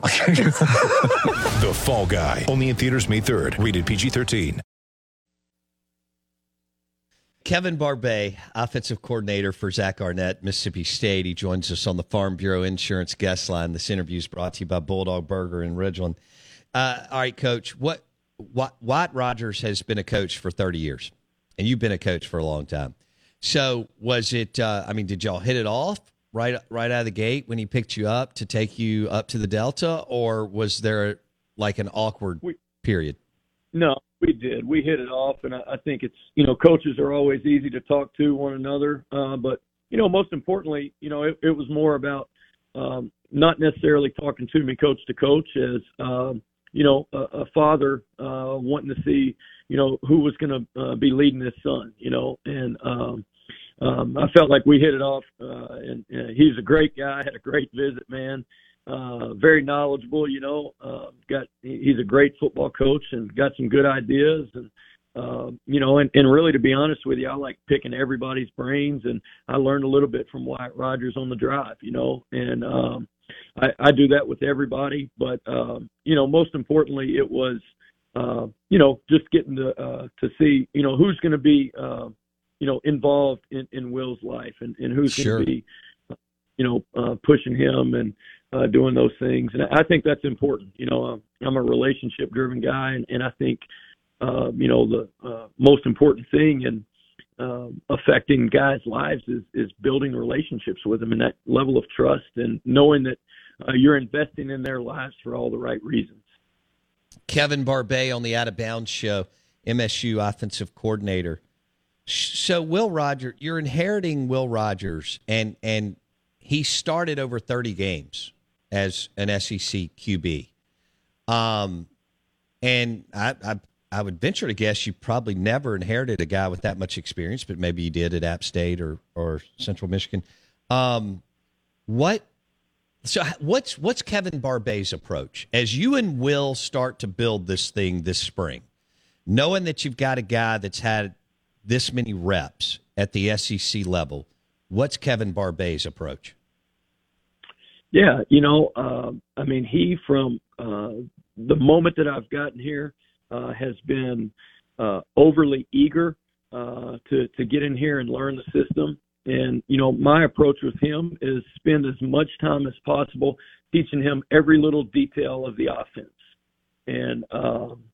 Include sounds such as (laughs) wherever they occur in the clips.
(laughs) The Fall Guy. Only in theaters May 3rd. Rated PG-13. Kevin Barbay, offensive coordinator for Zach Arnett, Mississippi State. He joins us on the Farm Bureau Insurance guest line. This interview is brought to you by Bulldog Burger in Ridgeland. Uh, all right, Coach. What, what Wyatt Rogers has been a coach for thirty years, and you've been a coach for a long time. So, was it? Uh, I mean, did y'all hit it off right right out of the gate when he picked you up to take you up to the Delta, or was there like an awkward We- period? No, we did. We hit it off, and I, I think it's you know coaches are always easy to talk to one another, uh, but you know most importantly, you know it, it was more about um, not necessarily talking to me coach to coach as um, you know a, a father uh, wanting to see you know who was going to uh, be leading his son, you know, and um, um, I felt like we hit it off, uh, and, and he's a great guy. Had a great visit, man uh, very knowledgeable. You know, uh, got he's a great football coach and got some good ideas. And uh, you know, and, and really, to be honest with you, I like picking everybody's brains, and I learned a little bit from Wyatt Rogers on the drive. You know, and um, I, I do that with everybody. But um, you know, most importantly, it was uh, you know just getting to uh, to see you know who's going to be uh, you know involved in, in Will's life and, and who's Sure. going to be you know uh, pushing him and uh, doing those things. And I think that's important. You know, um, I'm a relationship driven guy, and, and I think, uh, you know, the uh, most important thing in um, affecting guys' lives is, is building relationships with them and that level of trust and knowing that uh, you're investing in their lives for all the right reasons. Kevin Barbay on the Out of Bounds show, MSU offensive coordinator. So Will Rogers, you're inheriting Will Rogers, and and he started over 30 games as an SEC QB. Um, and I, I I would venture to guess you probably never inherited a guy with that much experience, but maybe you did at App State or or Central Michigan. Um, what so what's what's Kevin Barbay's approach as you and Will start to build this thing this spring, knowing that you've got a guy that's had this many reps at the SEC level? What's Kevin Barbay's approach? Yeah, you know, uh, I mean, he from uh, the moment that I've gotten here uh, has been uh, overly eager uh, to to get in here and learn the system. And you know, my approach with him is spend as much time as possible teaching him every little detail of the offense. And um,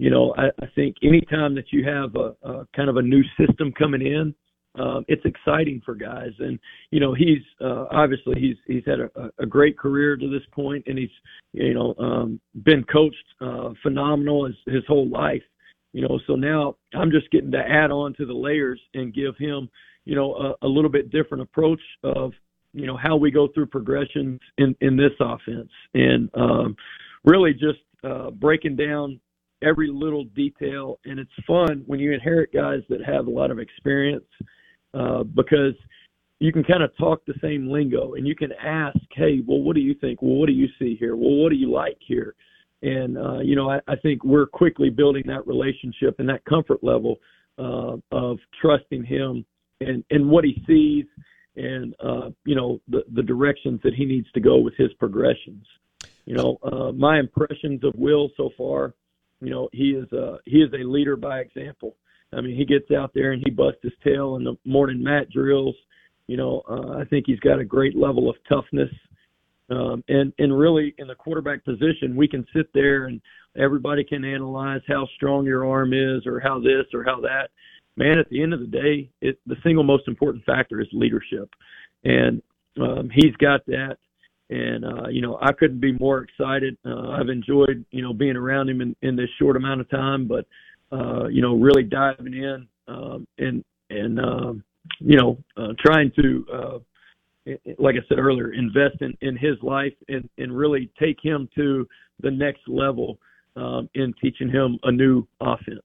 you know, I, I think anytime that you have a, a kind of a new system coming in, um, it's exciting for guys. And you know, he's uh, obviously he's he's had a, a great career to this point, and he's you know um, been coached uh, phenomenal his, his whole life. You know, so now I'm just getting to add on to the layers and give him you know a, a little bit different approach of you know how we go through progressions in in this offense, and um, really just uh, breaking down every little detail. And it's fun when you inherit guys that have a lot of experience uh, because you can kind of talk the same lingo and you can ask, hey, well, what do you think? Well, what do you see here? Well, what do you like here? And, uh, you know, I, I think we're quickly building that relationship and that comfort level uh, of trusting him and, and what he sees and, uh, you know, the, the directions that he needs to go with his progressions. You know, uh, my impressions of Will so far, you know, he is a, he is a leader by example. I mean, he gets out there and he busts his tail in the morning mat drills. You know, uh, I think he's got a great level of toughness. Um, and and really in the quarterback position, we can sit there and everybody can analyze how strong your arm is or how this or how that. Man, at the end of the day, it, the single most important factor is leadership, and um, he's got that. And uh, you know, I couldn't be more excited. Uh, I've enjoyed you know being around him in, in this short amount of time, but uh, you know, really diving in um, and and um, you know, uh, trying to, uh, like I said earlier, invest in, in his life and, and really take him to the next level um, in teaching him a new offense.